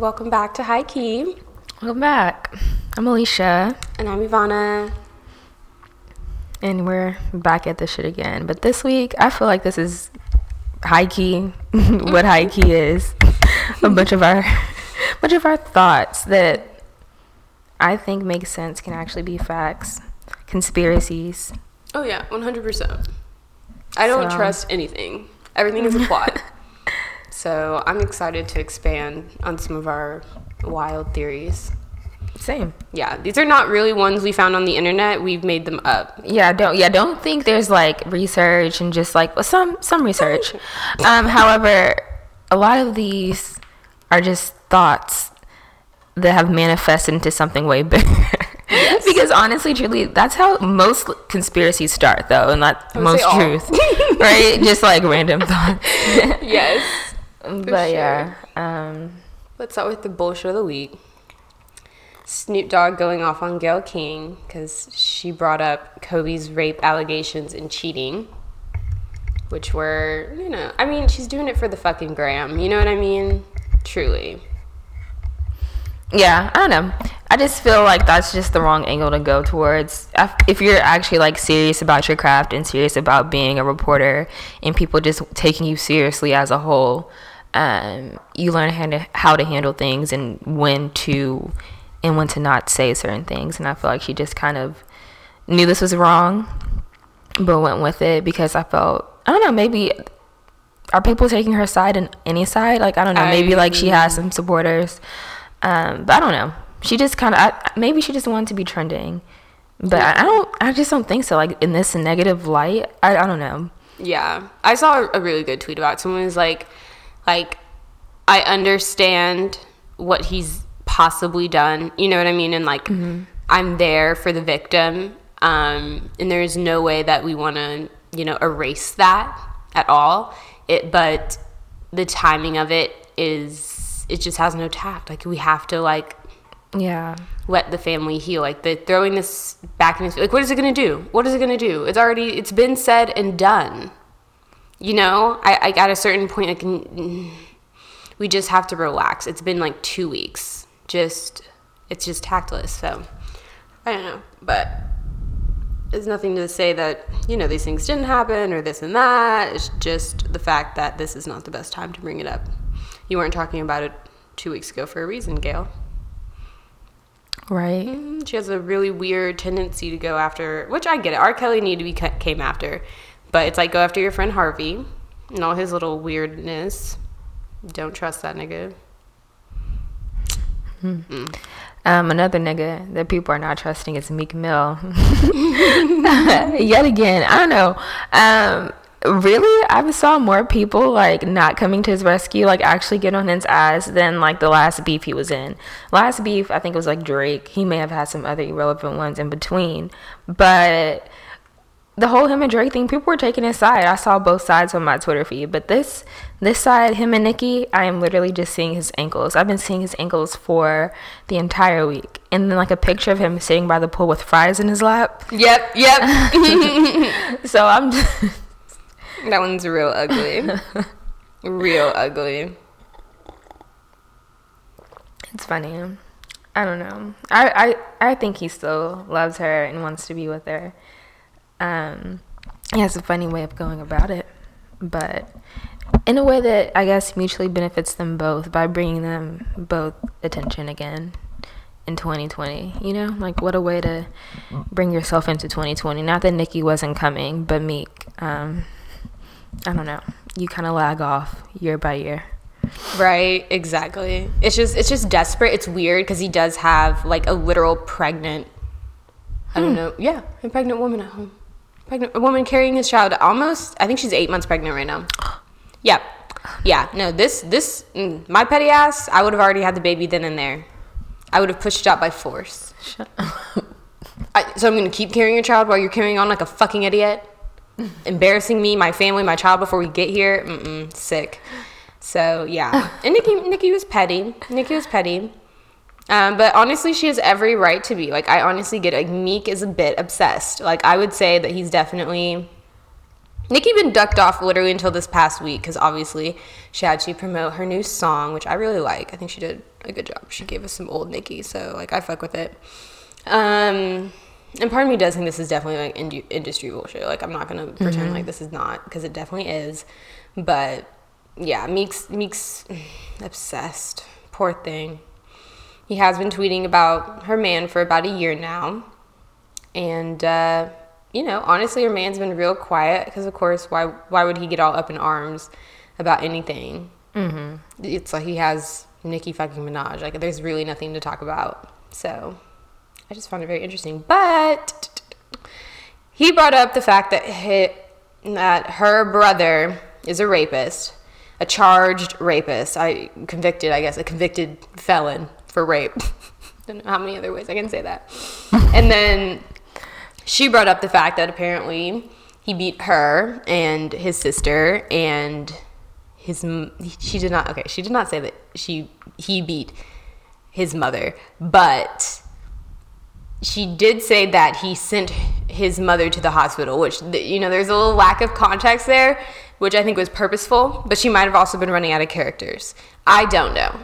Welcome back to High Key. Welcome back. I'm Alicia. And I'm Ivana. And we're back at this shit again. But this week, I feel like this is high key, what high key is. a bunch of our bunch of our thoughts that I think make sense can actually be facts. Conspiracies. Oh yeah, 100%. I don't So- trust anything. Everything is a plot. So, I'm excited to expand on some of our wild theories. Same. Yeah, these are not really ones we found on the internet. We've made them up. Yeah, don't yeah, don't think there's like research and just like well, some some research. Um, however, a lot of these are just thoughts that have manifested into something way bigger. because honestly, truly, that's how most conspiracies start, though, and not most truth, right? Just like random thoughts. yes. But yeah, um, Let's start with the bullshit of the week. Snoop Dogg going off on Gayle King because she brought up Kobe's rape allegations and cheating, which were, you know, I mean, she's doing it for the fucking gram. You know what I mean? Truly. Yeah, I don't know. I just feel like that's just the wrong angle to go towards. If you're actually like serious about your craft and serious about being a reporter and people just taking you seriously as a whole, um, you learn how to, how to handle things and when to and when to not say certain things. And I feel like she just kind of knew this was wrong, but went with it because I felt I don't know maybe are people taking her side in any side? Like I don't know, maybe like she has some supporters, um, but I don't know. She just kind of maybe she just wanted to be trending, but I, I don't. I just don't think so. Like in this negative light, I, I don't know. Yeah. I saw a really good tweet about it. someone was like, like, I understand what he's possibly done. You know what I mean? And like, I'm there for the victim. Um, and there is no way that we want to, you know, erase that at all. It, but the timing of it is, it just has no tact. Like, we have to like Yeah, let the family heal. Like the throwing this back in his like, what is it gonna do? What is it gonna do? It's already it's been said and done. You know, I, I at a certain point, like we just have to relax. It's been like two weeks. Just it's just tactless. So I don't know, but there's nothing to say that you know these things didn't happen or this and that. It's just the fact that this is not the best time to bring it up. You weren't talking about it two weeks ago for a reason, Gayle. right. Mm, She has a really weird tendency to go after, which I get it. R. Kelly needed to be came after, but it's like go after your friend Harvey and all his little weirdness. Don't trust that nigga. Um, another nigga that people are not trusting is Meek Mill. Yet again, I don't know. Um, really, I saw more people like not coming to his rescue, like actually get on his ass than like the last beef he was in. Last beef, I think it was like Drake. He may have had some other irrelevant ones in between, but the whole him and Drake thing, people were taking his side. I saw both sides on my Twitter feed, but this this side, him and Nicki, I am literally just seeing his ankles. I've been seeing his ankles for the entire week, and then like a picture of him sitting by the pool with fries in his lap. Yep, yep. So I'm just, that one's real ugly. real ugly. it's funny. I don't know. I, I I think he still loves her and wants to be with her. Um, he has a funny way of going about it, but in a way that I guess mutually benefits them both by bringing them both attention again in 2020. You know, like what a way to bring yourself into 2020. Not that Nicki wasn't coming, but Meek. Um, I don't know. You kind of lag off year by year. Right, exactly. It's just it's just desperate. It's weird because he does have like a literal pregnant. I don't know. Yeah, a pregnant woman at home. Pregnant a woman carrying his child. Almost. I think she's eight months pregnant right now. Yep. Yeah. No. This this mm, my petty ass. I would have already had the baby then and there. I would have pushed it out by force. Shut I, so I'm gonna keep carrying your child while you're carrying on like a fucking idiot, embarrassing me, my family, my child before we get here. Mm-mm, sick. So yeah, and Nicki, Nicki was petty. Nicki was petty. Um, but honestly, she has every right to be. Like, I honestly get it. Like, Meek is a bit obsessed. Like, I would say that he's definitely Nicki been ducked off literally until this past week because obviously she had to promote her new song, which I really like. I think she did a good job. She gave us some old Nicki, so like I fuck with it. Um, and part of me does think this is definitely like ind- industry bullshit. Like I'm not gonna pretend like this is not because it definitely is. But yeah, Meek's Meek's obsessed. Poor thing. He has been tweeting about her man for about a year now, and. uh you know, honestly, her man's been real quiet because, of course, why why would he get all up in arms about anything? Mm-hmm. It's like he has Nicki fucking Minaj. Like, there's really nothing to talk about. So, I just found it very interesting. But he brought up the fact that he, that her brother is a rapist, a charged rapist. I convicted, I guess, a convicted felon for rape. Don't know how many other ways I can say that. and then she brought up the fact that apparently he beat her and his sister and his she did not okay she did not say that she he beat his mother but she did say that he sent his mother to the hospital which you know there's a little lack of context there which i think was purposeful but she might have also been running out of characters i don't know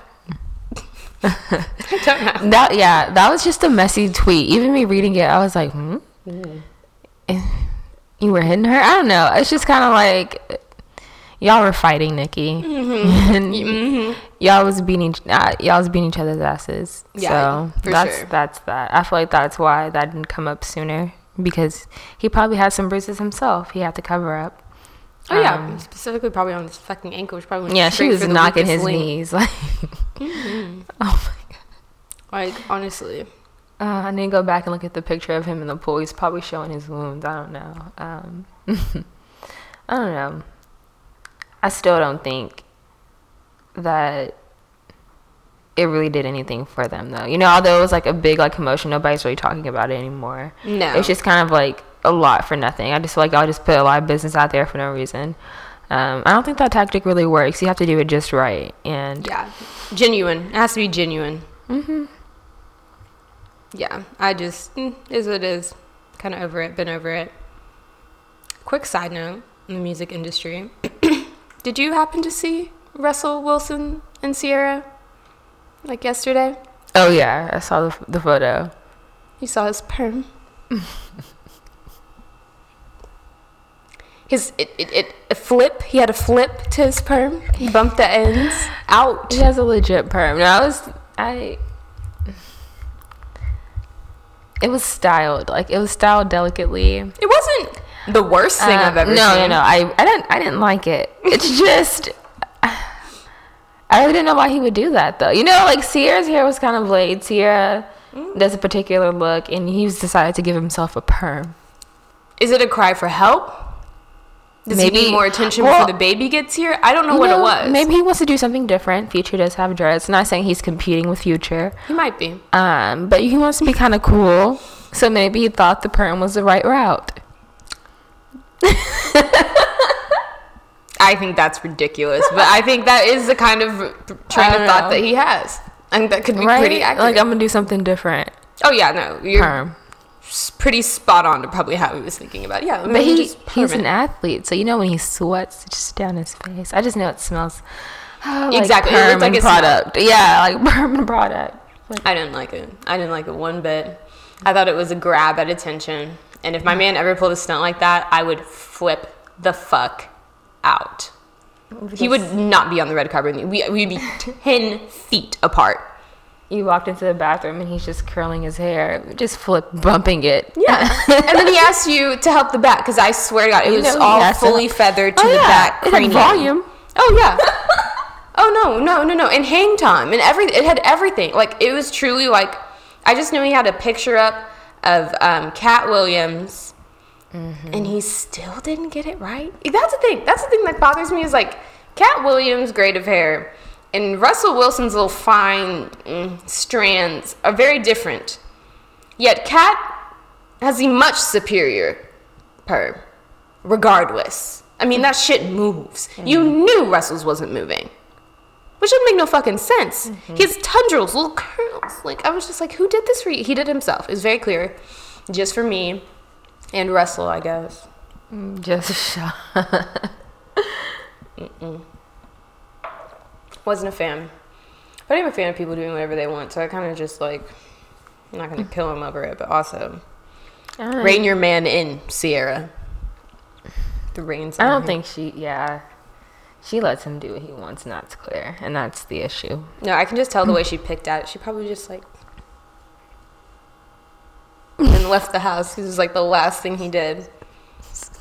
i don't know That yeah, that was just a messy tweet. Even me reading it, I was like, hmm. Eh, You were hitting her. I don't know. It's just kind of like y'all were fighting, Nicki, and y'all was beating uh, y'all was beating each other's asses. Yeah, so that's sure. that's that. I feel like that's why that didn't come up sooner because he probably had some bruises himself. He had to cover up. Oh yeah, Um, specifically probably on his fucking ankle. Which probably went Yeah, she was knocking his link. knees like. Oh my god. Like honestly, Uh, I need to go back and look at the picture of him in the pool. He's probably showing his wounds. I don't know. Um, I don't know. I still don't think that it really did anything for them, though. You know, although it was like a big like commotion, nobody's really talking about it anymore. No. it's just kind of like a lot for nothing. I just feel like y'all just put a lot of business out there for no reason. Um, I don't think that tactic really works. You have to do it just right, and yeah, genuine. It has to be genuine. Mm-hmm. Yeah, I just mm, is what it is. Kind of over it. Been over it. Quick side note in the music industry. Did you happen to see Russell Wilson and Ciara like yesterday? oh yeah, I saw the, the photo. You saw his perm. His it, it, it a flip. He had a flip to his perm. He bumped the ends out. He has a legit perm. No, I was I. It was styled like it was styled delicately. It wasn't the worst thing I've Uh, ever no, seen. no, no. I I didn't I didn't like it. It's just. I really didn't know why he would do that though. You know, like Ciara's hair was kind of laid. Ciara Mm. does a particular look, and he's decided to give himself a perm. Is it a cry for help? Does he Maybe- need more attention well, before the baby gets here? I don't know what know, it was. Maybe he wants to do something different. Future does have dreads. Not saying he's competing with Future. he might be. Um, but he wants to be kind of cool. So maybe he thought the perm was the right route. I think that's ridiculous, but I think that is the kind of train of thought know. that he has. I think that could be Right? pretty accurate. Like I'm gonna do something different. oh yeah, no, you're Perm. Pretty spot on to probably how he was thinking about. It. Yeah, But he he's an athlete, so you know when he sweats, it's just down his face. I just know it smells. oh, Exactly. Like looked perm like and it smelled. product. Yeah, like perm and product. I didn't like it. I didn't like it one bit. I thought it was a grab at attention, and if my man ever pulled a stunt like that, I would flip the fuck out. He would not be on the red carpet. We we'd be ten feet apart. You walked into the bathroom and he's just curling his hair, just flip bumping it. Yeah, and then he asked you to help the back because I swear to God, it You was know all fully feathered to Oh, the yeah. back It had volume. Oh yeah. oh no, no, no, no, and hang time and every it had everything. Like it was truly like I just knew he had a picture up of um, Katt Williams, Mm-hmm. and he still didn't get it right. That's the thing. That's the thing that bothers me is like Katt Williams' grade of hair and Russell Wilson's little fine mm, strands are very different. Yet Katt has a much superior perm, regardless. I mean, that shit moves. You mm-hmm. knew Russell's wasn't moving. Which doesn't make no fucking sense. Mm-hmm. He has tendrils, little curls. Like, I was just like, who did this for you? He did himself. It was very clear. Just for me and Russell, I guess. Mm, just a shot. Wasn't a fan. But I'm a fan of people doing whatever they want, so I kind of just like, I'm not gonna mm. kill him over it, but also I rein your man in, Ciara. The reins. I don't him. think she. Yeah, she lets him do what he wants, and that's clear, and that's the issue. No, I can just tell the way she picked at it. She probably just like and left the house. This was like the last thing he did.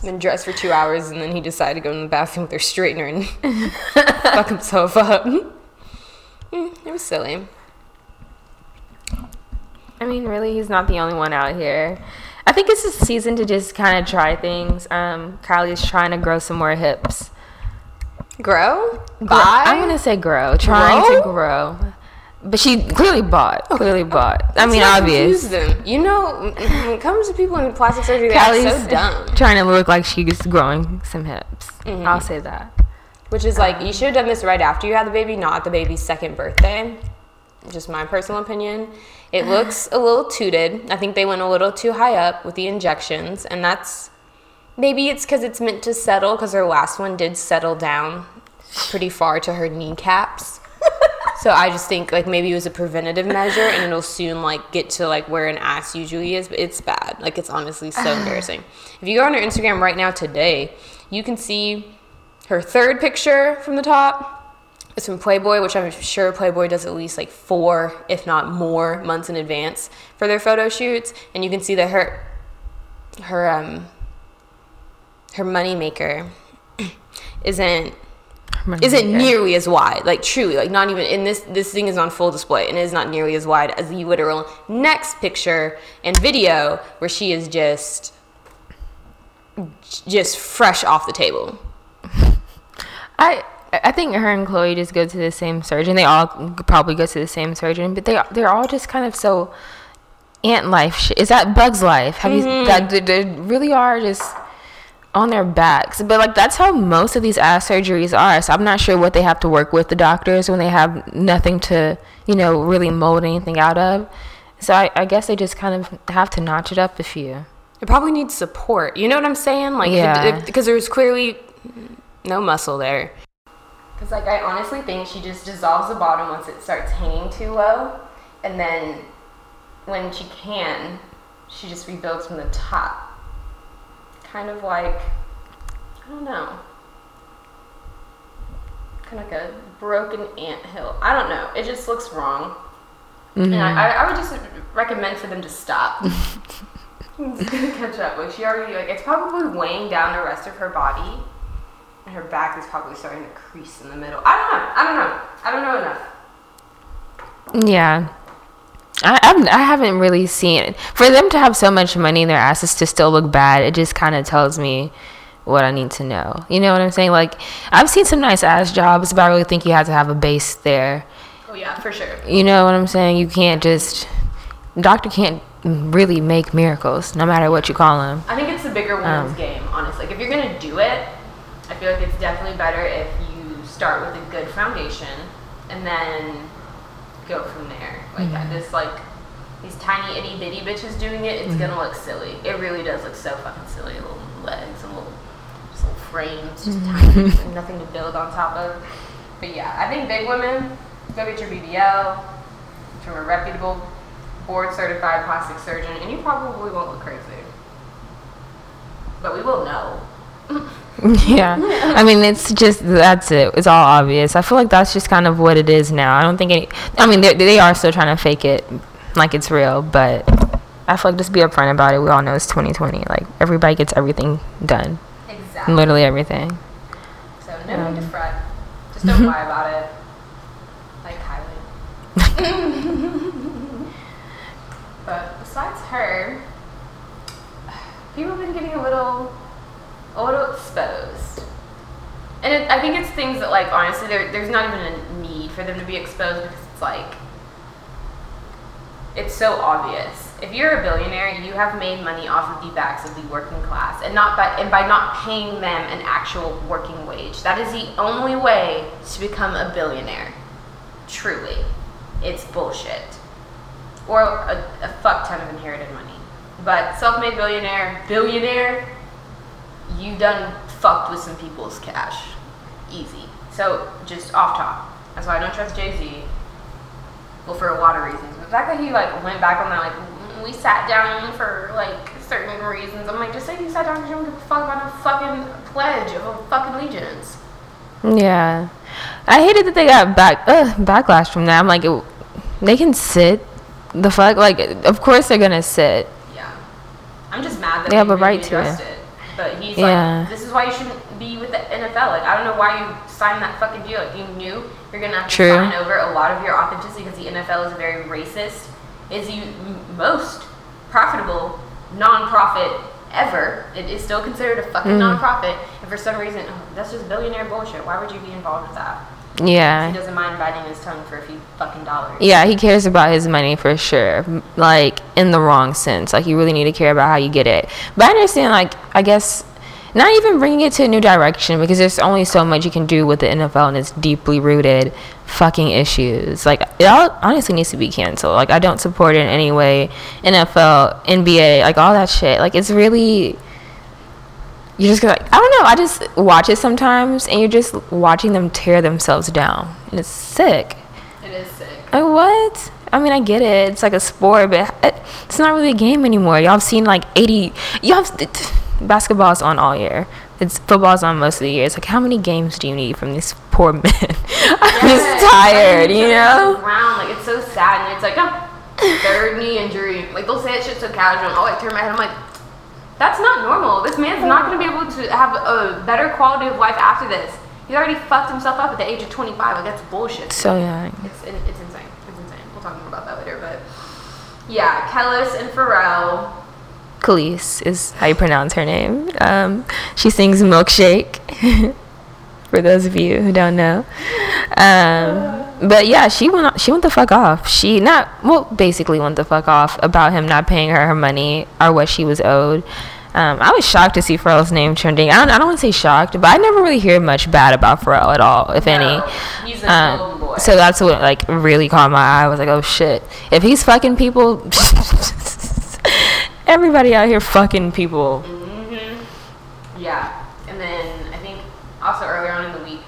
Then dressed for two hours, and then he decided to go in the bathroom with her straightener and fuck himself up. Mm, it was silly. I mean, really, he's not the only one out here. I think it's a season to just kind of try things. Um, Kylie's trying to grow some more hips. Grow? Gr- I'm gonna say grow, trying Grow? to grow. But she clearly bought. Clearly bought. I mean, obvious. them. You know, when it comes to people in plastic surgery, they're so dumb. trying to look like she's growing some hips. Mm-hmm. I'll say that. Which is like, you should have done this right after you had the baby, not the baby's second birthday. Just my personal opinion. It looks a little tooted. I think they went a little too high up with the injections, and that's maybe it's because it's meant to settle, because her last one did settle down pretty far to her kneecaps. So I just think like maybe it was a preventative measure and it'll soon like get to like where an ass usually is, but it's bad. Like it's honestly so embarrassing. If you go on her Instagram right now today, you can see her third picture from the top. It's from Playboy, which I'm sure Playboy does at least like four, if not more, months in advance for their photo shoots. And you can see that her her um her moneymaker isn't isn't nearly as wide. Like truly, like not even in this this thing is on full display and it is not nearly as wide as the literal next picture and video where she is just just fresh off the table. I I think her and Khloe just go to the same surgeon. They all probably go to the same surgeon, but they they're all just kind of so ant life. Is that Bug's life? Have you mm-hmm. that they, they really are just on their backs? But like that's how most of these ass surgeries are. So I'm not sure what they have to work with the doctors when they have nothing to you know really mold anything out of. So I, I guess they just kind of have to notch it up a few. It probably needs support. You know what I'm saying? Like, Yeah. because there's clearly no muscle there. Because, like, I honestly think she just dissolves the bottom once it starts hanging too low, and then when she can, she just rebuilds from the top. Kind of like, I don't know, kind of like a broken ant hill. I don't know. It just looks wrong. And I, mm-hmm. I would just recommend for them to stop. it's gonna catch up. Like she already like it's probably weighing down the rest of her body, and her back is probably starting to crease in the middle. I don't know. I don't know. I don't know enough. Yeah. I, I'm, I haven't really seen it. For them to have so much money in their asses to still look bad, it just kind of tells me what I need to know. You know what I'm saying? Like, I've seen some nice ass jobs, but I really think you have to have a base there. Oh yeah, for sure. You know what I'm saying? You can't just. Doctor can't really make miracles, no matter what you call them. I think it's the bigger women's Um. game. Honestly, like if you're gonna do it, I feel like it's definitely better if you start with a good foundation and then go from there. Like Mm-hmm. this, like these tiny itty bitty bitches doing it, it's Mm-hmm. gonna look silly. It really does look so fucking silly. Little legs and little, just little frames, just Mm-hmm. tiny, nothing to build on top of. But yeah, I think big women go get your BBL from a reputable, board certified plastic surgeon, and you probably won't look crazy. But we will know. yeah. I mean, it's just, that's it. It's all obvious. I feel like that's just kind of what it is now. I don't think any, I mean, they, they are still trying to fake it like it's real, but I feel like just be upfront about it. We all know it's 2020. Like, everybody gets everything done. Exactly. Literally everything. So no need to fret. Just don't lie about it. Like Kylie. but besides her, people have been getting a little, a little exposed. And it, I think it's things that, like, honestly, there, there's not even a need for them to be exposed because it's like, it's so obvious. If you're a billionaire, you have made money off of the backs of the working class, and not by and by not paying them an actual working wage. That is the only way to become a billionaire. Truly, it's bullshit, or a, a fuck ton of inherited money. But self-made billionaire, billionaire, you done fucked with some people's cash. Easy. So just off top. That's why I don't trust Jay Z. Well, for a lot of reasons. The fact that he like went back on that, like "Mm, we sat down for like certain reasons. I'm like, just say you sat down because you don't give a fuck about a fucking pledge of a fucking allegiance. Yeah, I hated that they got back uh, backlash from that. I'm like, it, they can sit. The fuck, like, of course they're gonna sit. Yeah. I'm just mad that They have a right to it. it. But he's Yeah. like, this is why you shouldn't be with the NFL. Like, I don't know why you signed that fucking deal. Like, you knew you're gonna have to True. sign over a lot of your authenticity because the NFL is a very racist. Is the most profitable non-profit ever. It is still considered a fucking Mm. non-profit, and for some reason, oh, that's just billionaire bullshit. Why would you be involved with that? Yeah. He doesn't mind biting his tongue for a few fucking dollars. yeah, he cares about his money for sure. Like in the wrong sense. Like you really need to care about how you get it. But I understand. Like I guess. Not even bringing it to a new direction because there's only so much you can do with the NFL and its deeply rooted fucking issues. Like it all honestly needs to be canceled. Like I don't support it in any way. NFL, NBA, like all that shit. Like it's really you're just gonna I don't know, I just watch it sometimes and you're just watching them tear themselves down. And it's sick. It is sick. Like what? I mean, I get it. It's like a sport, but it's not really a game anymore. Y'all have seen like 80. Y'all have, basketball's on all year. It's football's on most of the year. It's like how many games do you need from these poor men? I'm Yes. just tired, you know. Around, like it's so sad, and it's like, oh, third knee injury. Like they'll say that shit so casual. Oh, I turn my head. I'm like, that's not normal. This man's not gonna be able to have a better quality of life after this. He's already fucked himself up at the age of 25. Like that's bullshit. So yeah, It's it's insane. Talk more about that later, but yeah, Kellis and Pharrell. Khalees is how you pronounce her name. Um, she sings "Milkshake." For those of you who don't know, um, but yeah, she went she went the fuck off. She not well, basically went the fuck off about him not paying her her money or what she was owed. Um, I was shocked to see Pharrell's name trending. I don't, I don't want to say shocked, but I never really hear much bad about Pharrell at all, if any. No, he's so that's what like really caught my eye. I was like, oh shit, if he's fucking people, everybody out here fucking people. Mm-hmm. Yeah, and then I think also earlier on in the week,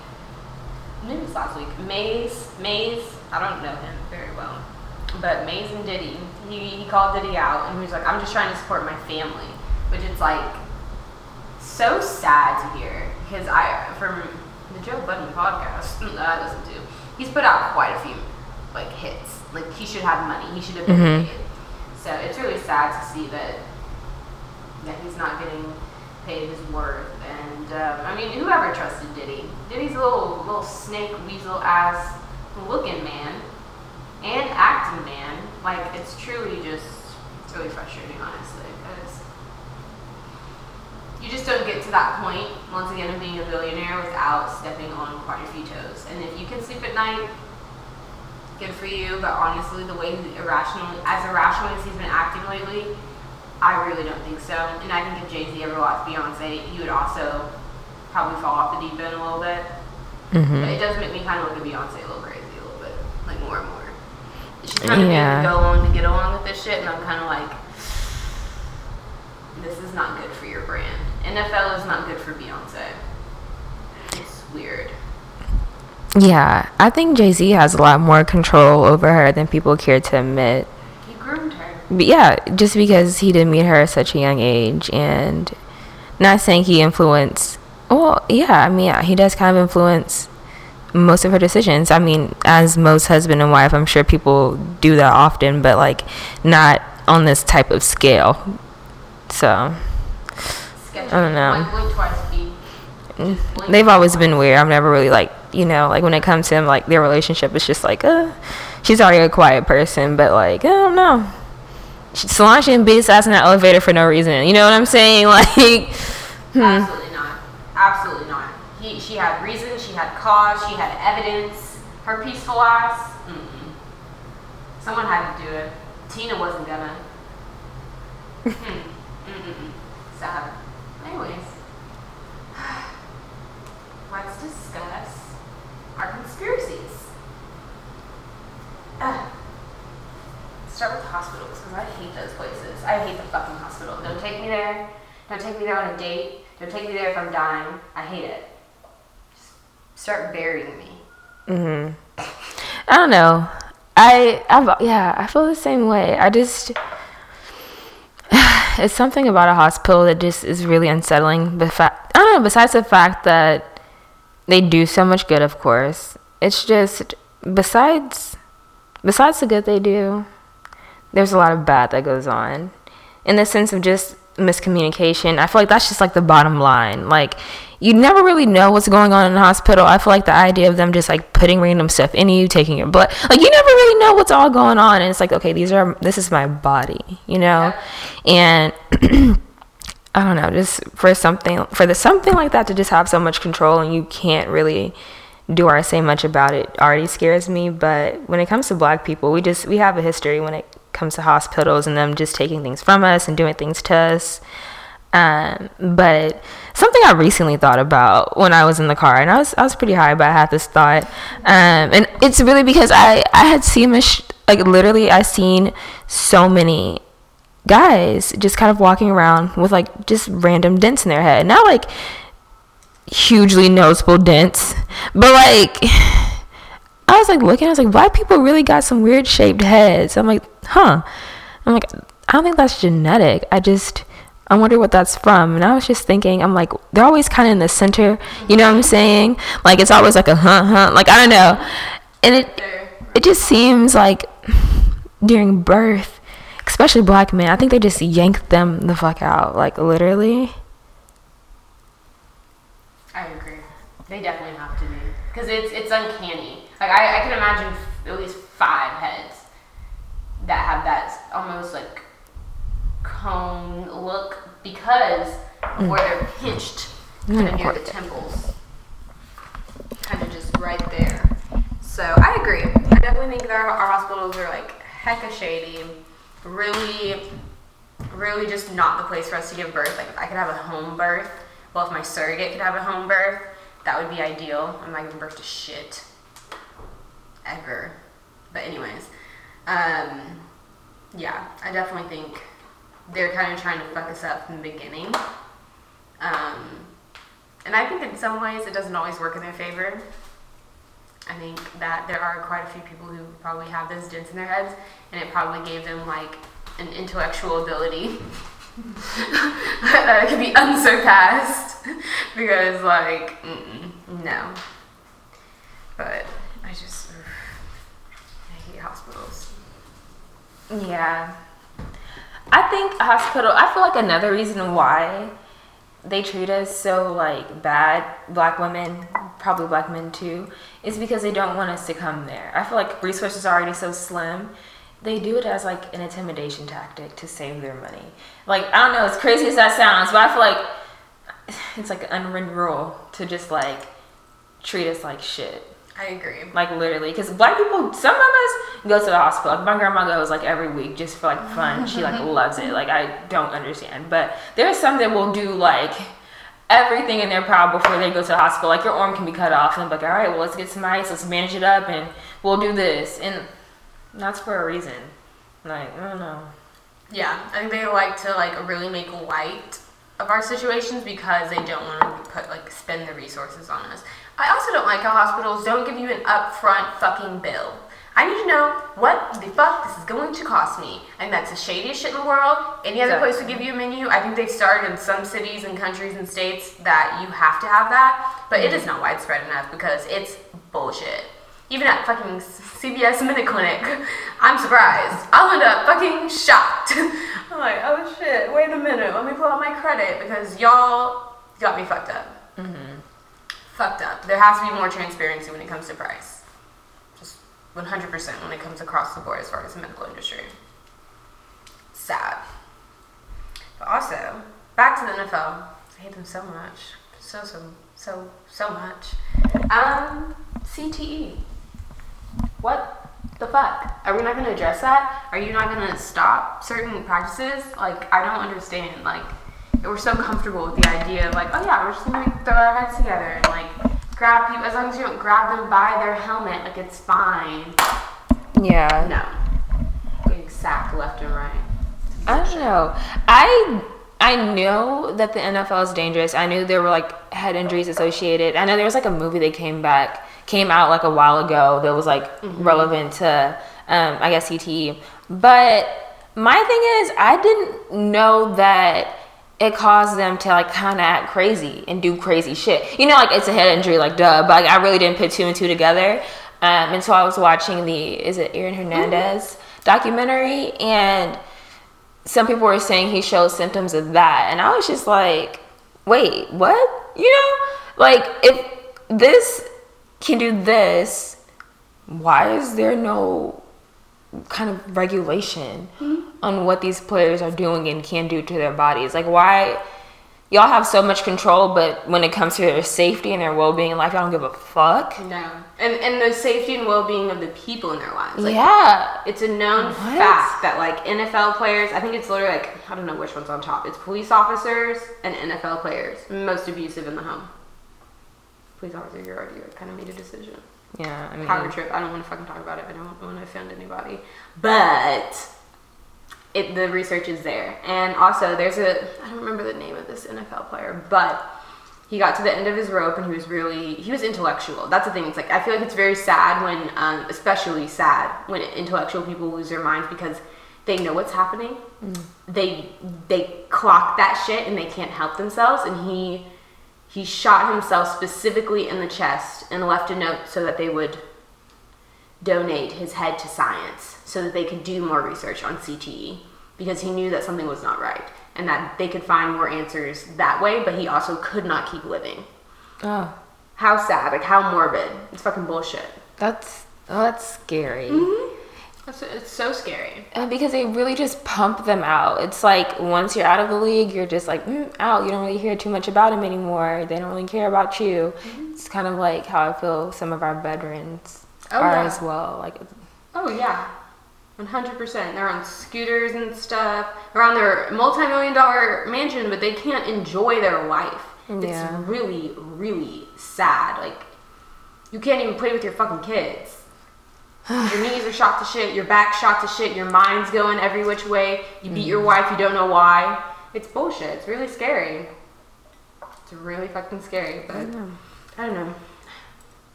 maybe it's last week, Mase, Mase, I don't know him very well, but Mase and Diddy, he, he called Diddy out and he was like, I'm just trying to support my family, which is like so sad to hear because I, from the Joe Budden podcast that I listen to, he's put out quite a few like hits. Like he should have money, he should have been Mhm. paid. So it's really sad to see that that he's not getting paid his worth. And um, I mean, whoever trusted Diddy? Diddy's a little little snake weasel ass looking man and acting man. Like it's truly just it's really frustrating, honestly, you just don't get to that point once again of being a billionaire without stepping on quite a few toes. And if you can sleep at night. Good for you, but honestly, the way he irrationally, as irrational as he's been acting lately, I really don't think so. And I think if Jay Z ever lost Beyonce, he would also probably fall off the deep end a little bit. But hmm it does make me kind of look at Beyonce a little crazy, a little bit, like more and more. She's kind of Yeah. yeah. to go along to get along with this shit, and I'm kind of like, this is not good for your brand. NFL is not good for Beyonce. It's weird. Yeah, I think Jay Z has a lot more control over her than people care to admit. He groomed her. But yeah, just because he didn't meet her at such a young age, and not saying he influenced. Well, yeah, I mean, yeah, he does kind of influence most of her decisions. I mean, as most husband and wife, I'm sure people do that often, but like not on this type of scale. So. I don't know. Like blink twice, B. Just blink they've always been weird. I've never really like you know like when it comes to them like their relationship, it's just like uh, she's already a quiet person, but like I don't know. She- Solange didn't beat his ass in that elevator for no reason. You know what I'm saying? Like, hmm. Absolutely not. Absolutely not. He, she had reason. She had cause. She had evidence. Her peaceful ass. Mm-mm. Someone had to do it. Tina wasn't gonna. hmm. Mm-mm-mm. Sad. Anyways, let's discuss our conspiracies. Ugh. Start with hospitals because I hate those places. I hate the fucking hospital. Don't take me there. Don't take me there on a date. Don't take me there if I'm dying. I hate it. Just start burying me. Mm-hmm. I don't know. I I've, yeah, I feel the same way. I just it's something about a hospital that just is really unsettling. But fa- I don't know. Besides the fact that they do so much good, of course, it's just besides besides the good they do, there's a lot of bad that goes on, in the sense of just miscommunication. I feel like that's just like the bottom line. Like you never really know what's going on in the hospital. I feel like the idea of them just like putting random stuff in you, taking your blood, like you never really know what's all going on. And it's like, okay, these are this is my body, you know, and. I don't know, just for something for the something like that to just have so much control and you can't really do or say much about it already scares me. But when it comes to black people, we just we have a history when it comes to hospitals and them just taking things from us and doing things to us. Um, but something I recently thought about when I was in the car, and I was I was pretty high, but I had this thought, um, and it's really because I I had seen this like literally I seen so many guys just kind of walking around with like just random dents in their head, not like hugely noticeable dents, but like. I was like looking, I was like, black people really got some weird shaped heads. I'm like, huh. I'm like, I don't think that's genetic. I just, I wonder what that's from. And I was just thinking, I'm like, they're always kind of in the center. You know what I'm saying? Like, it's always like a huh, huh. Like, I don't know. And it, it just seems like during birth, especially black men, I think they just yank them the fuck out. Like, literally. I agree. They definitely have to be because it's it's uncanny. Like I, I can imagine f- at least five heads that have that almost like cone look because mm. of where they're pinched kind mm, of near the temples, kind of just right there. So I agree. I definitely think that our, our hospitals are like hecka shady, really, really just not the place for us to give birth. Like if I could have a home birth, well, if my surrogate could have a home birth, that would be ideal. I'm not giving birth to shit ever. But anyways, um, yeah, I definitely think they're kind of trying to fuck us up from the beginning. Um, and I think in some ways it doesn't always work in their favor. I think that there are quite a few people who probably have those dents in their heads, and it probably gave them like an intellectual ability that could be unsurpassed because, like, no. But I just, Hospitals. Yeah. I think hospital, I feel like another reason why they treat us so like bad, black women, probably black men too, is because they don't want us to come there. I feel like resources are already so slim. They do it as like an intimidation tactic to save their money. Like, I don't know, as crazy as that sounds, but I feel like it's like an unwritten rule to just like treat us like shit. I agree. Like literally, because black people, some of us go to the hospital. Like my grandma goes like every week just for like fun. She like loves it. Like I don't understand, but there's some that will do like everything in their power before they go to the hospital. Like your arm can be cut off, and like, all right, well let's get some ice, let's manage it up, and we'll do this, and that's for a reason. Like I don't know. Yeah, I think they like to like really make light of our situations because they don't want to put like spend the resources on us. I also don't like how hospitals don't give you an upfront fucking bill. I need to know what the fuck this is going to cost me. And that's the shadiest shit in the world. Any other place would give you a menu. I think they've started in some cities and countries and states that you have to have that. But it is not widespread enough because it's bullshit. Even at fucking CVS Minute Clinic, I'm surprised. I'll end up fucking shocked. I'm like, oh shit, wait a minute, let me pull out my credit because y'all got me fucked up. Mm-hmm. Fucked up. There has to be more transparency when it comes to price. Just 100% when it comes across the board as far as the medical industry. Sad. But also, back to the NFL. I hate them so much. So, so, so, so much. Um, CTE. What the fuck? Are we not gonna address that? Are you not gonna stop certain practices? Like, I don't understand. Like, we're so comfortable with the idea of like, oh yeah, we're just gonna like, throw our heads together and like grab people as long as you don't grab them by their helmet, like it's fine. Yeah. No. Getting sacked left and right. I don't know. I I know that the NFL is dangerous. I knew there were like head injuries associated. I know there was like a movie that came back, came out like a while ago that was like relevant to, um, I guess CTE. But my thing is, I didn't know that it caused them to like kind of act crazy and do crazy shit. You know, like it's a head injury, like duh. But like, I really didn't put two and two together. Um, and so I was watching the is it Aaron Hernandez documentary, and some people were saying he shows symptoms of that, and I was just like, wait, what? You know, like if this can do this, why is there no kind of regulation mm-hmm. on what these players are doing and can do to their bodies? Like, why? Y'all have so much control, but when it comes to their safety and their well-being in life, y'all don't give a fuck. No. And and the safety and well being of the people in their lives. Like, yeah, It's a known What? fact that like NFL players, I think it's literally like I don't know which one's on top. It's police officers and NFL players most abusive in the home. Police officer, you already kind of made a decision. Yeah. I mean, Power trip. I don't want to fucking talk about it. I don't want to offend anybody. But it the research is there, and also there's a I don't remember the name of this NFL player, but he got to the end of his rope and he was really he was intellectual. That's the thing. It's like I feel like it's very sad when, um, especially sad when intellectual people lose their minds because they know what's happening. They they clock that shit and they can't help themselves. And he he shot himself specifically in the chest and left a note so that they would donate his head to science so that they could do more research on CTE because he knew that something was not right and that they could find more answers that way, but he also could not keep living. oh, How sad, like how morbid. It's fucking bullshit. that's oh, that's scary. Mm-hmm. It's, it's so scary. Uh, because they really just pump them out. It's like once you're out of the league, you're just like mm, out. You don't really hear too much about them anymore. They don't really care about you. Mm-hmm. It's kind of like how I feel some of our veterans Oh, are yeah. as well. Like Oh yeah, one hundred percent. They're on scooters and stuff. They're on their multi-million dollar mansion, but they can't enjoy their life. Yeah. It's really, really sad. Like you can't even play with your fucking kids. your knees are shot to shit. Your back's shot to shit. Your mind's going every which way. You beat your mm-hmm. wife. You don't know why. It's bullshit. It's really scary. It's really fucking scary. But I don't know.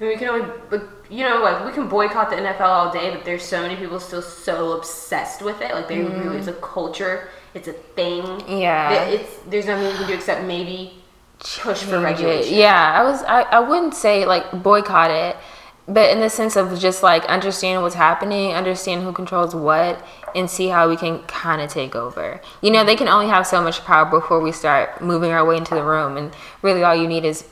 I mean, we can only, you know, like we can boycott the NFL all day, but there's so many people still so obsessed with it. Like they really, mm-hmm. it's a culture, it's a thing. Yeah. It's there's nothing you can do except maybe push for regulation. Yeah, I was. I, I wouldn't say like boycott it, but in the sense of just like understand what's happening, understand who controls what, and see how we can kind of take over. You know, they can only have so much power before we start moving our way into the room, and really all you need is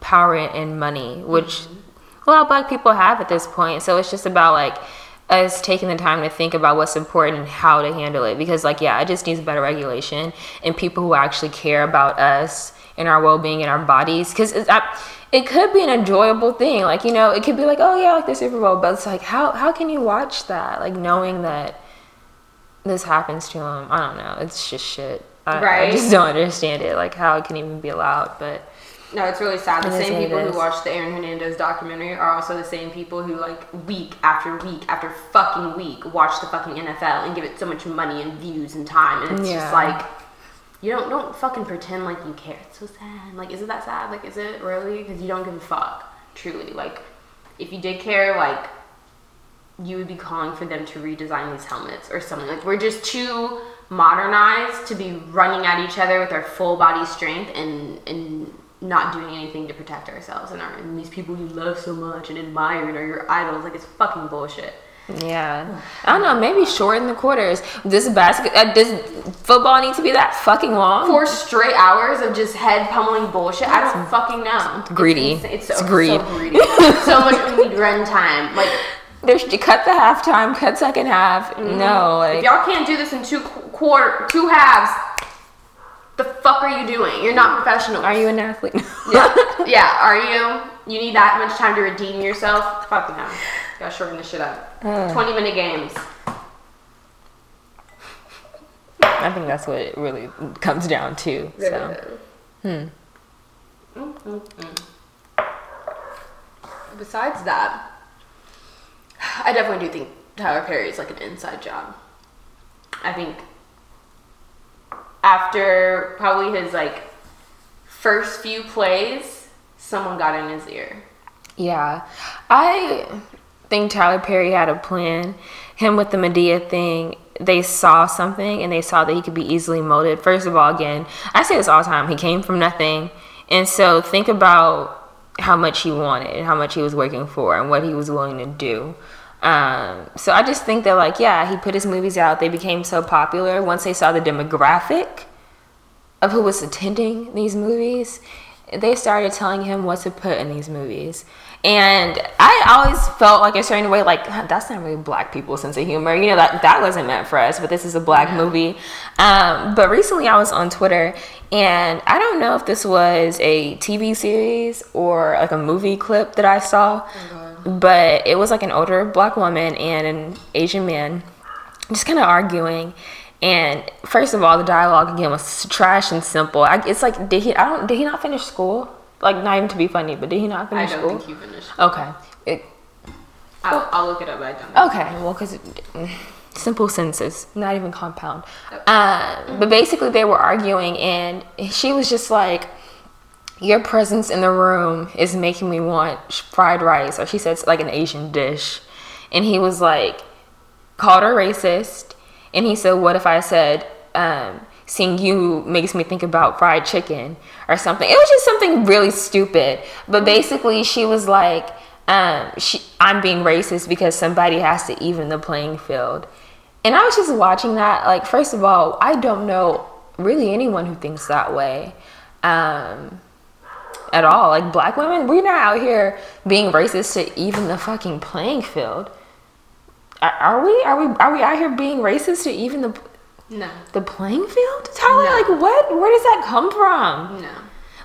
power and money, which mm-hmm. a lot of black people have at this point. So it's just about like us taking the time to think about what's important and how to handle it. Because like, yeah, it just needs better regulation and people who actually care about us and our well-being and our bodies. Because it could be an enjoyable thing. Like, you know, it could be like, oh yeah, like the Super Bowl, but it's like, how how can you watch that? Like knowing that this happens to them. I don't know. It's just shit. I, I just don't understand it. Like how it can even be allowed. But No, it's really sad. The same people who watched the Aaron Hernandez documentary are also the same people who, like, week after week after fucking week, watch the fucking NFL and give it so much money and views and time. And it's Yeah. just like, you don't don't fucking pretend like you care. It's so sad. Like, is it that sad? Like, is it really? Because you don't give a fuck. Truly, like, if you did care, like, you would be calling for them to redesign these helmets or something. Like, we're just too modernized to be running at each other with our full body strength and and not doing anything to protect ourselves and, our, and these people you love so much and admire and are your idols. Like, it's fucking bullshit. Yeah, I don't know. Maybe shorten the quarters. This basket, uh, does football need to be that fucking long? Four straight hours of just head pummeling bullshit. I don't fucking know. greedy. It's, it's, It's so, greed. so greedy. so much we need run time. Like, There's you cut the halftime, cut second half. No, if y'all can't do this in two quarter, two halves, the fuck are you doing? You're not professional. are you an athlete? Yeah. yeah, are you? You need that much time to redeem yourself? Fuck no. Gotta shorten this shit up. 20 minute games. I think that's what it really comes down to. So Mm, mm, mm. Besides that, I definitely do think Tyler Perry is like an inside job. I think after probably his like first few plays, someone got in his ear. Yeah. I think Tyler Perry had a plan. Him with the Madea thing, they saw something and they saw that he could be easily molded. First of all, again, I say this all the time. He came from nothing. And so think about how much he wanted, and how much he was working for, and what he was willing to do. Um, so I just think that, like, yeah, he put his movies out. They became so popular once they saw the demographic of who was attending these movies. They started telling him what to put in these movies. And I always felt like a certain way, like that's not really black people's sense of humor. You know that that wasn't meant for us, but this is a black movie. Um, but recently, I was on Twitter, and I don't know if this was a TV series or like a movie clip that I saw, oh but it was like an older black woman and an Asian man just kind of arguing. And first of all, the dialogue again was trash and simple. I, it's like did he? I don't. Did he not finish school? Like not even to be funny, but did he not finish school? I don't think he finished. Okay. It, I'll, I'll, look it up. I don't. Okay. Well, because simple sentences, not even compound. Uh, but basically, they were arguing, and she was just like, "Your presence in the room is making me want fried rice," or she said it's like an Asian dish, and he was like, called her racist, and he said, "What if I said?" Um, seeing you makes me think about fried chicken or something. It was just something really stupid. But basically, she was like, um, she, I'm being racist because somebody has to even the playing field. And I was just watching that. Like, first of all, I don't know really anyone who thinks that way um, at all. Like, black women, we're not out here being racist to even the fucking playing field. Are, we? Are we? Are we out here being racist to even the no. The playing field? Tyler, no. like what? Where does that come from? No.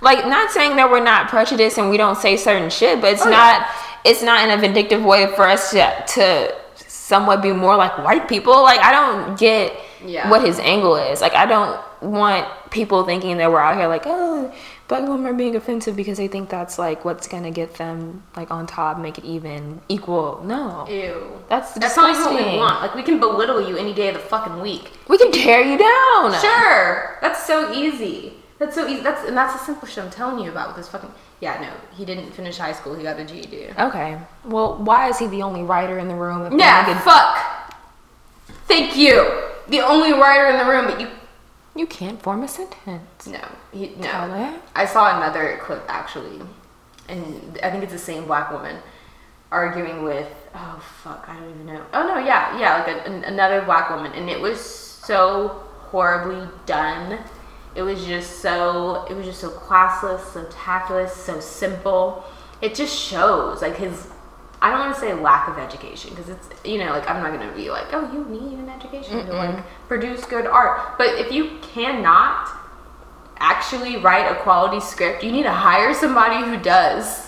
Like not saying that we're not prejudiced and we don't say certain shit, but it's oh, not yeah. it's not in a vindictive way for us to to somewhat be more like white people. Like I don't get yeah. what his angle is. Like I don't want people thinking that we're out here like, oh, black women are being offensive because they think that's like what's gonna get them like on top, make it even, equal. No. Ew. That's that's not what we want. Like we can belittle you any day of the fucking week. We can tear you down. Sure. That's so easy. That's so easy. That's and that's the simple shit I'm telling you about with this fucking. Yeah, no, he didn't finish high school. He got a GED. Okay. Well, why is he the only writer in the room? Yeah. Fuck. Thank you. The only writer in the room, but you you can't form a sentence. No, he, no. Tyler? I saw another clip actually, and I think it's the same black woman arguing with oh fuck I don't even know. Oh no, yeah, yeah, like a, an, another black woman, and it was so horribly done. It was just so it was just so classless, so tactless, so simple. It just shows like his I don't want to say lack of education because it's you know like I'm not gonna be like oh you need an education Mm-mm. to like produce good art, but if you cannot actually write a quality script, you need to hire somebody who does.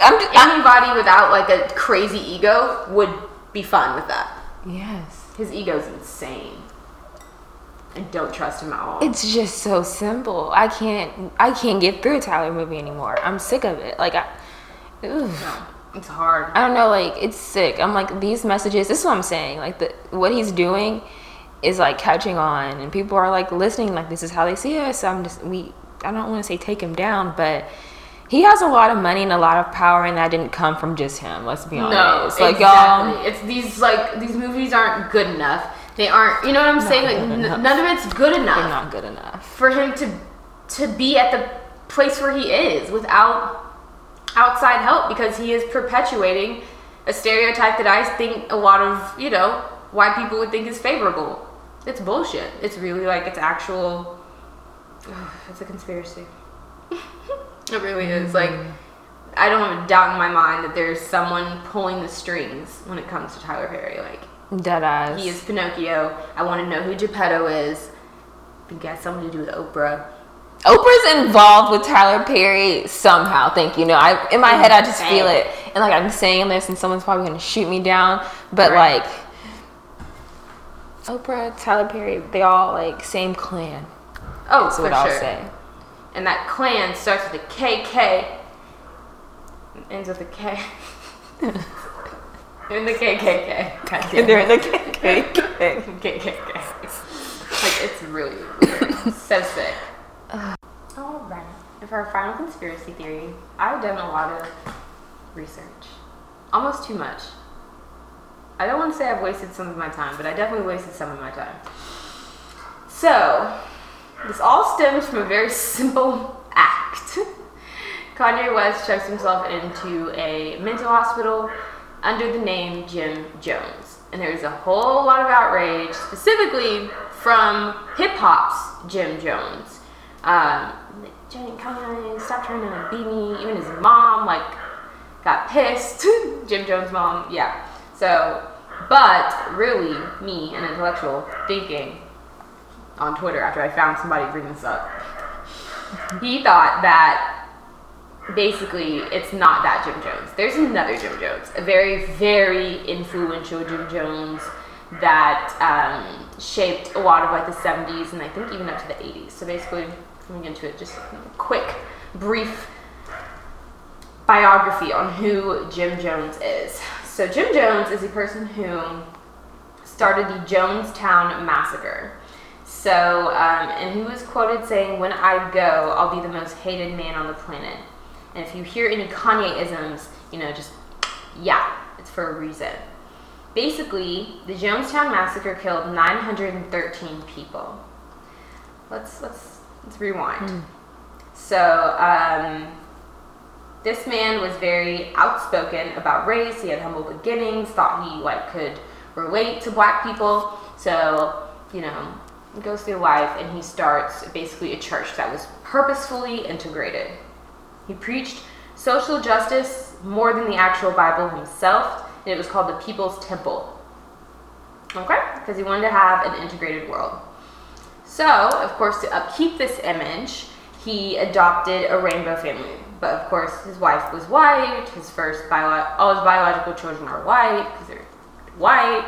I'm just, Anybody I'm, without like a crazy ego would be fine with that. Yes, his ego's insane. I don't trust him at all. It's just so simple. I can't I can't get through a Tyler movie anymore. I'm sick of it. Like I no, it's hard. I don't know, like it's sick. I'm like these messages. This is what I'm saying. Like the what he's doing is like catching on, and people are like listening. Like this is how they see us. I'm just we. I don't want to say take him down, but he has a lot of money and a lot of power, and that didn't come from just him. Let's be honest. No, like exactly. y'all, it's these like these movies aren't good enough. They aren't. You know what I'm saying? Like n- none of it's good enough. They're not good enough for him to to be at the place where he is without outside help because he is perpetuating a stereotype that I think a lot of, you know, white people would think is favorable. It's bullshit. It's really like it's actual it's a conspiracy. it really is. Like mm. I don't have a doubt in my mind that there's someone pulling the strings when it comes to Tyler Perry. Like Dead eyes. He is Pinocchio. I want to know who Geppetto is. I think it has something to do with Oprah. Oprah's involved with Tyler Perry somehow. Thank you. No, I in my head I just feel it, and like I'm saying this, and someone's probably gonna shoot me down. But right. like Oprah, Tyler Perry, they all like same clan. Oh, That's for what sure. I'll say. And that clan starts with a KK, ends with a K. in the KKK. They're in the KKK. KKK. Like It's really weird. so sick. For our final conspiracy theory, I've done a lot of research. Almost too much. I don't want to say I've wasted some of my time, but I definitely wasted some of my time. So, this all stems from a very simple act. Kanye West checks himself into a mental hospital under the name Jim Jones. And there's a whole lot of outrage, specifically from hip hop's Jim Jones. Um, Kanye, stop trying to beat me. Even his mom, like, got pissed. Jim Jones' mom, yeah. So, but really, me, an intellectual, thinking on Twitter after I found somebody bring this up, he thought that basically it's not that Jim Jones. There's another Jim Jones, a very, very influential Jim Jones that um, shaped a lot of like the 70s and I think even up to the 80s. So basically, coming into it, just a quick, brief biography on who Jim Jones is. So Jim Jones is a person who started the Jonestown Massacre. So, um, and he was quoted saying, When I go, I'll be the most hated man on the planet. And if you hear any Kanye isms, you know, just, yeah, it's for a reason. Basically, the Jonestown Massacre killed 913 people. Let's, let's, let's rewind. Mm. So, um, this man was very outspoken about race. He had humble beginnings, thought he like could relate to black people. So, you know, he goes through life and he starts basically a church that was purposefully integrated. He preached social justice more than the actual Bible himself, and it was called the People's Temple. Okay? Because he wanted to have an integrated world. So, of course, to upkeep this image, he adopted a rainbow family. But of course, his wife was white. His first bio- all his biological children are white because they're white.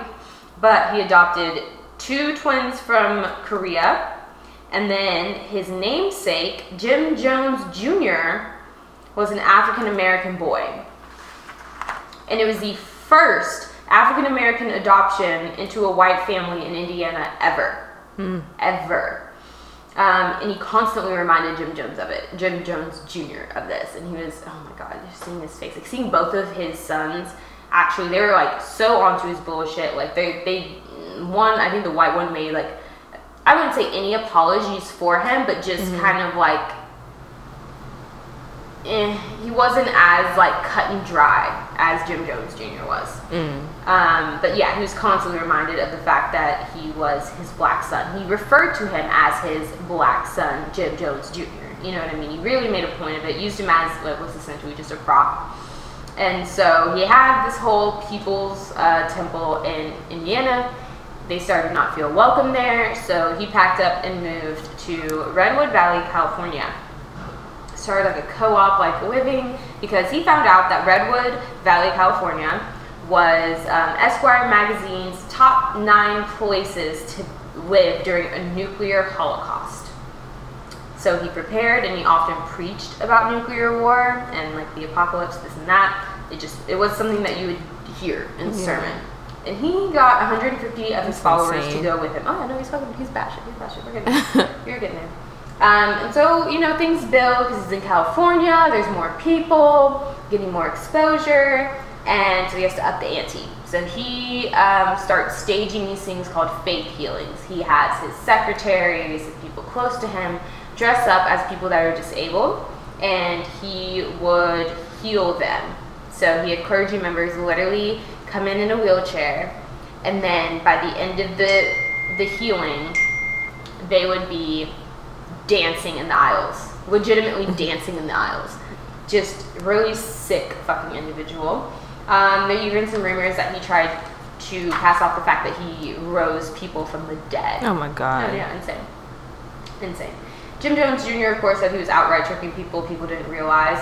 But he adopted two twins from Korea, and then his namesake, Jim Jones Jr., was an African American boy. And it was the first African American adoption into a white family in Indiana ever. Mm. Ever. Um, and he constantly reminded Jim Jones of it, Jim Jones Jr. of this. And he was, oh my God, just seeing his face, like seeing both of his sons. Actually, they were like so onto his bullshit. Like they, they, one, I think the white one made like, I wouldn't say any apologies for him, but just mm-hmm. kind of like eh, he wasn't as like cut and dry as Jim Jones Jr. was. Mm. Um, but yeah, he was constantly reminded of the fact that he was his black son. He referred to him as his black son, Jim Jones Jr. You know what I mean? He really made a point of it. Used him as what was essentially just a prop. And so he had this whole People's uh, Temple in Indiana. They started not feel welcome there, so he packed up and moved to Redwood Valley, California started like a co-op like living because he found out that Redwood Valley, California was um, Esquire magazine's top nine places to live during a nuclear holocaust. So he prepared and he often preached about nuclear war and like the apocalypse, this and that. It just it was something that you would hear in yeah. sermon. And he got 150 of his That's followers insane. to go with him. Oh yeah no, he's fucking he's bashing, He's bashing. We're getting you're getting there. Um, and so, you know, things build because it's in California, there's more people, getting more exposure, and so he has to up the ante. So he um, starts staging these things called fake healings. He has his secretaries and people close to him dress up as people that are disabled, and he would heal them. So he had clergy members literally come in in a wheelchair, and then by the end of the the healing, they would be dancing in the aisles, legitimately dancing in the aisles. Just really sick fucking individual. Um, there even some rumors that he tried to pass off the fact that he rose people from the dead. Oh my god. Oh, yeah, insane. Insane. Jim Jones Jr., of course, said he was outright tricking people. People didn't realize.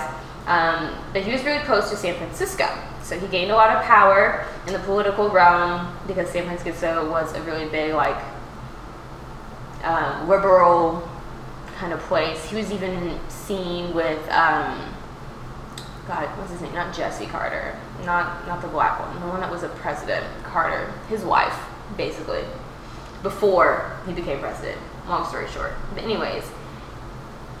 Um, but he was really close to San Francisco. So he gained a lot of power in the political realm because San Francisco was a really big, like, um, liberal kind of place. He was even seen with um, God, what's his name? Not Jesse Carter, not not the black one, the one that was a president, Carter, his wife, basically. before he became president. Long story short. But anyways,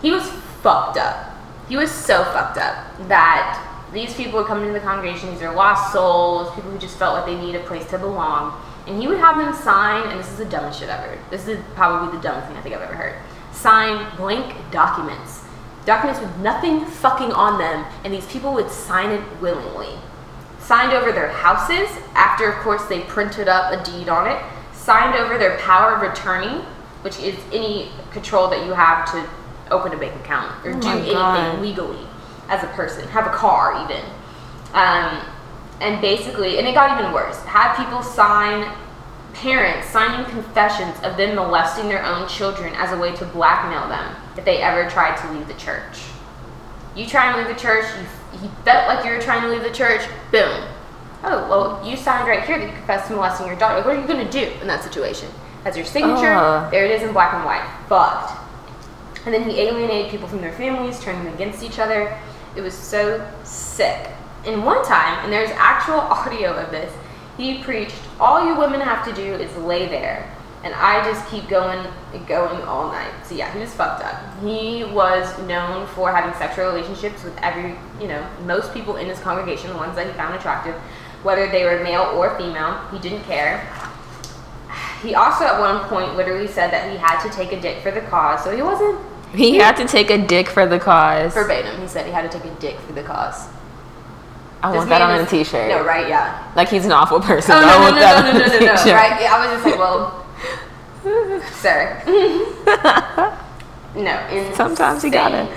he was fucked up. He was so fucked up that these people would come into the congregation, these are lost souls, people who just felt like they need a place to belong. And he would have them sign, and this is the dumbest shit ever. This is probably the dumbest thing I think I've ever heard. Sign blank documents. Documents with nothing fucking on them, and these people would sign it willingly. Signed over their houses, after, of course, they printed up a deed on it. Signed over their power of attorney, which is any control that you have to open a bank account or Oh do anything God. legally as a person, have a car even. Um, and basically, and it got even worse. Had people sign, parents signing confessions of them molesting their own children as a way to blackmail them if they ever tried to leave the church. You try and leave the church, you, you felt like you were trying to leave the church, boom. Oh, well, you signed right here that you confessed to molesting your daughter. Like, what are you going to do in that situation? That's your signature. Ugh. There it is in black and white. Fucked. And then he alienated people from their families, turning them against each other. It was so sick. And one time, and there's actual audio of this, he preached, All you women have to do is lay there. And I just keep going and going all night. So yeah, he was fucked up. He was known for having sexual relationships with every, you know, most people in his congregation, the ones that he found attractive, whether they were male or female. He didn't care. He also at one point literally said that he had to take a dick for the cause. So he wasn't He had to take a dick for the cause. verbatim. He said he had to take a dick for the cause. I want that on a is- t-shirt. No, right? Yeah. Like he's an awful person. Oh I no no want no that no no a no no, no right? Yeah, I was just like, well, sir. no, insane. Sometimes you gotta.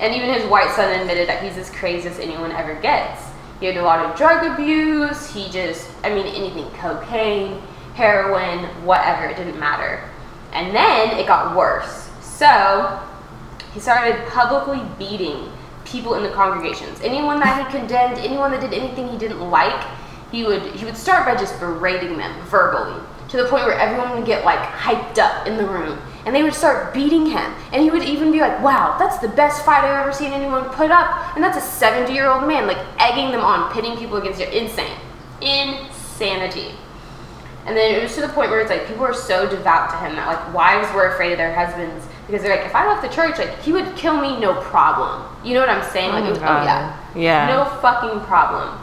And even his white son admitted that he's as crazy as anyone ever gets. He had a lot of drug abuse. He just, I mean, anything cocaine, heroin, whatever, it didn't matter. And then it got worse. So he started publicly beating people in the congregations. Anyone that he condemned, anyone that did anything he didn't like, he would he would start by just berating them verbally to the point where everyone would get like hyped up in the room. And they would start beating him. And he would even be like wow that's the best fight i've ever seen anyone put up. And that's a 70 year old man like egging them on pitting people against you. Insane. Insanity. And then it was to the point where it's like people were so devout to him that like wives were afraid of their husbands because they're like, if I left the church, like he would kill me, no problem. You know what I'm saying? Like, my it was, oh yeah, Yeah. no fucking problem.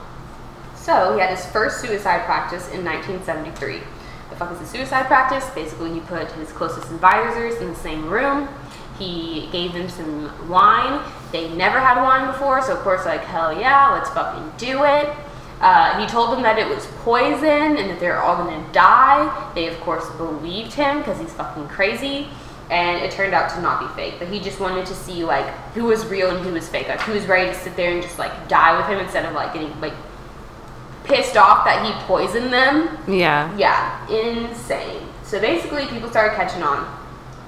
So he had his first suicide practice in 1973. The fuck is a suicide practice? Basically, he put his closest advisors in the same room. He gave them some wine. They never had wine before, so of course, like hell yeah, let's fucking do it. Uh, he told them that it was poison and that they're all gonna die. They of course believed him because he's fucking crazy. And it turned out to not be fake, but he just wanted to see like who was real and who was fake. Like who was ready to sit there and just like die with him instead of like getting like pissed off that he poisoned them. Yeah. Yeah, insane. So basically, people started catching on.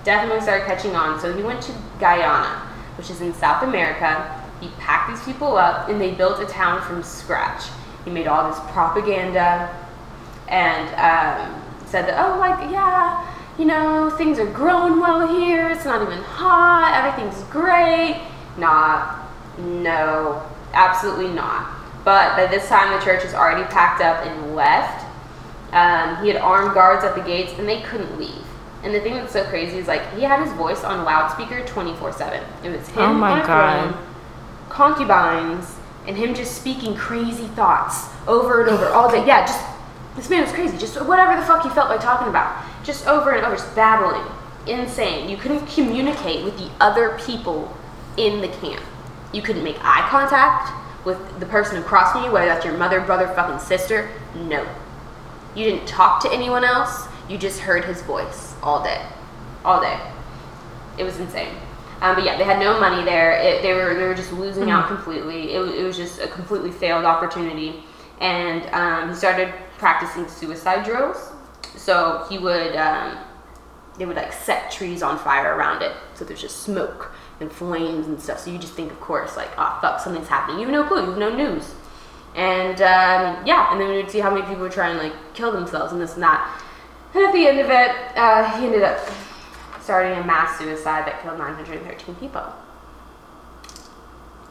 Definitely started catching on. So he went to Guyana, which is in South America. He packed these people up and they built a town from scratch. He made all this propaganda and um, said that, oh, like, yeah, you know, things are growing well here. It's not even hot. Everything's great. Nah, no, absolutely not. But by this time, the church was already packed up and left. Um, he had armed guards at the gates, and they couldn't leave. And the thing that's so crazy is like he had his voice on loudspeaker 24/7. It was him Oh my on God. throne, concubines, and him just speaking crazy thoughts over and over all day. Yeah, just this man was crazy. Just whatever the fuck he felt like talking about, just over and over, just babbling, insane. You couldn't communicate with the other people in the camp. You couldn't make eye contact with the person across from you, whether that's your mother, brother, fucking sister. No. You didn't talk to anyone else. You just heard his voice all day, all day. It was insane. Um, but yeah, they had no money there. It, they were they were just losing out completely. It, it was just a completely failed opportunity. And um, he started practicing suicide drills. So he would um, they would like set trees on fire around it. So there's just smoke and flames and stuff. So you just think, of course, like, oh fuck, something's happening. You have no clue. You have no news. And um, yeah, and then we would see how many people would try and like kill themselves and this and that. And at the end of it, uh, he ended up starting a mass suicide that killed 913 people.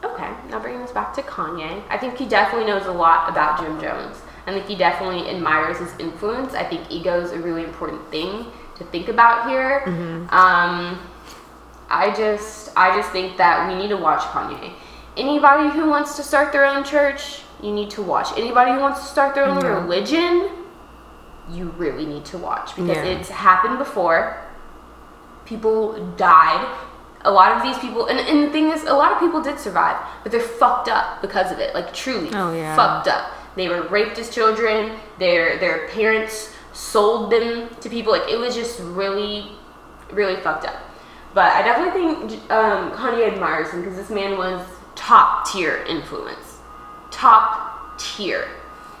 Okay, now bringing this back to Kanye. I think he definitely knows a lot about Jim Jones. I think he definitely admires his influence. I think ego is a really important thing to think about here. Um, I just, I just think that we need to watch Kanye. Anybody who wants to start their own church, you need to watch. Anybody who wants to start their own Yeah. religion, you really need to watch because Yeah. it's happened before. People died. A lot of these people, and, and the thing is, a lot of people did survive, but they're fucked up because of it. Like truly, Oh, yeah. fucked up. They were raped as children. Their their parents sold them to people. Like it was just really, really fucked up. But I definitely think um, Kanye admires him because this man was top tier influence, top tier.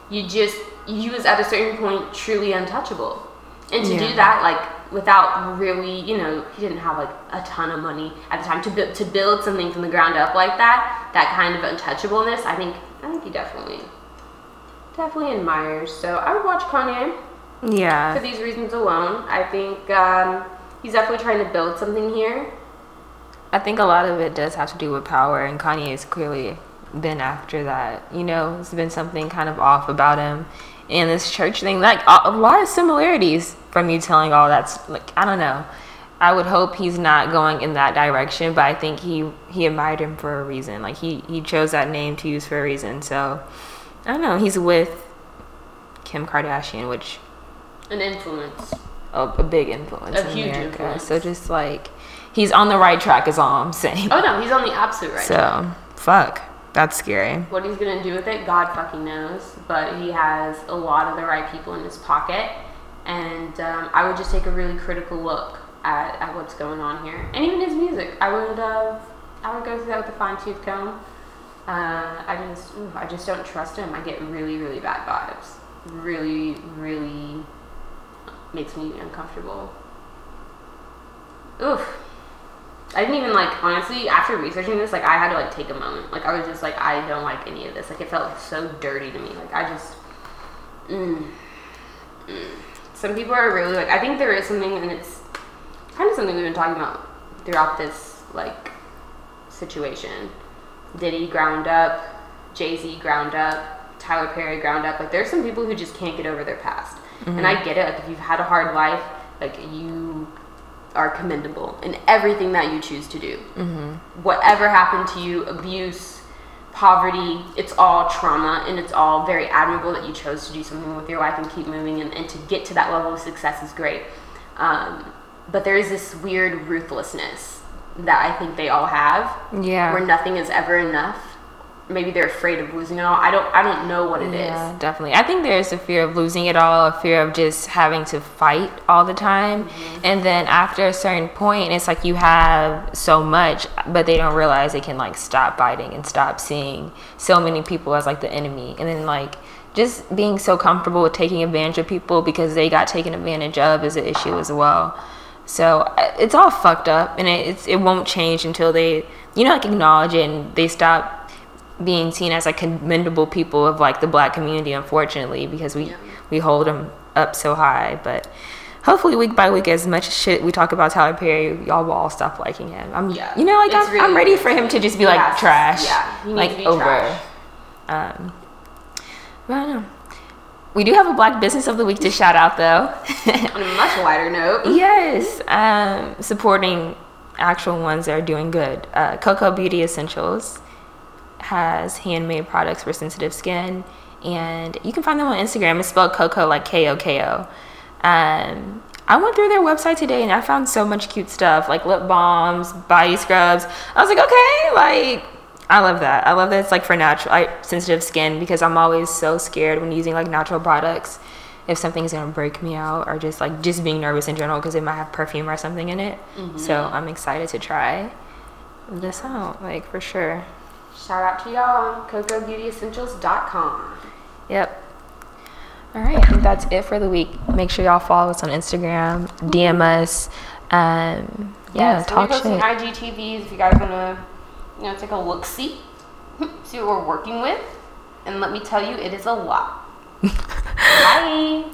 You just he was at a certain point truly untouchable, and to Yeah. do that like without really, you know, he didn't have like a ton of money at the time to build to build something from the ground up like that. That kind of untouchableness, I think, I think he definitely, definitely admires. So I would watch Kanye Yeah. for these reasons alone. I think um, he's definitely trying to build something here. I think a lot of it does have to do with power, and Kanye has clearly been after that. You know, there's been something kind of off about him. And this church thing, like a, a lot of similarities from you telling all that's like I don't know. I would hope he's not going in that direction, but I think he he admired him for a reason. Like he he chose that name to use for a reason. So I don't know. He's with Kim Kardashian, which An influence. a, a big influence A in huge America. influence. So just like he's on the right track is all I'm saying. Oh no, he's on the absolute right. So, fuck. That's scary. What he's gonna do with it, God fucking knows. But he has a lot of the right people in his pocket, and um, I would just take a really critical look at, at what's going on here, and even his music. I would, uh, I would go through that with a fine tooth comb. Uh, I just, ooh, I just don't trust him. I get really, really bad vibes. Really, really makes me uncomfortable. Oof. I didn't even like honestly after researching this like I had to like take a moment like I was just like I don't like any of this like it felt so dirty to me like I just mm, mm. some people are really like I think there is something and it's kind of something we've been talking about throughout this like situation Diddy ground up Jay Z ground up Tyler Perry ground up. Like there's some people who just can't get over their past. And I get it. Like if you've had a hard life like you are commendable in everything that you choose to do. Whatever happened to you, abuse, poverty, it's all trauma and it's all very admirable that you chose to do something with your life and keep moving and, and to get to that level of success is great. Um, but there is this weird ruthlessness that I think they all have Yeah. where nothing is ever enough. Maybe they're afraid of losing it all. I don't I don't know what it is. Yeah, definitely. I think there's a fear of losing it all, a fear of just having to fight all the time. Mm-hmm. And then after a certain point, it's like you have so much, but they don't realize they can like stop fighting and stop seeing so many people as like the enemy. And then like just being so comfortable with taking advantage of people because they got taken advantage of is an issue as well. So it's all fucked up, and it, it's it won't change until they, you know, like acknowledge it and they stop being seen as like commendable people of like the black community. Unfortunately, because we Yeah. we hold them up so high, but hopefully week by week, as much shit we talk about Tyler Perry, y'all will all stop liking him. I'm, Yeah. you know, like I'm, really I'm ready for him to just be Yes. like trash, Yeah, like over. trash. Um, but I don't know. We do have a Black Business of the Week to shout out, though. On a much wider note. yes, um, supporting actual ones that are doing good. Uh, Koko Beauty Essentials has handmade products for sensitive skin, and you can find them on Instagram. It's spelled Koko like K O K O. Um, I went through their website today and I found so much cute stuff like lip balms, body scrubs. I was like, okay, like I love that. I love that it's like for natural, like, sensitive skin because I'm always so scared when using like natural products if something's gonna break me out or just like just being nervous in general because it might have perfume or something in it. So I'm excited to try this out, like for sure. Shout out to y'all on KokoBeautyEssentials.com. Yep. All right, I think that's it for the week. Make sure y'all follow us on Instagram, DM us, um, yeah, Yes, talk shit. IGTVs if you guys want you know, take a look see, see what we're working with, and let me tell you, it is a lot. Bye.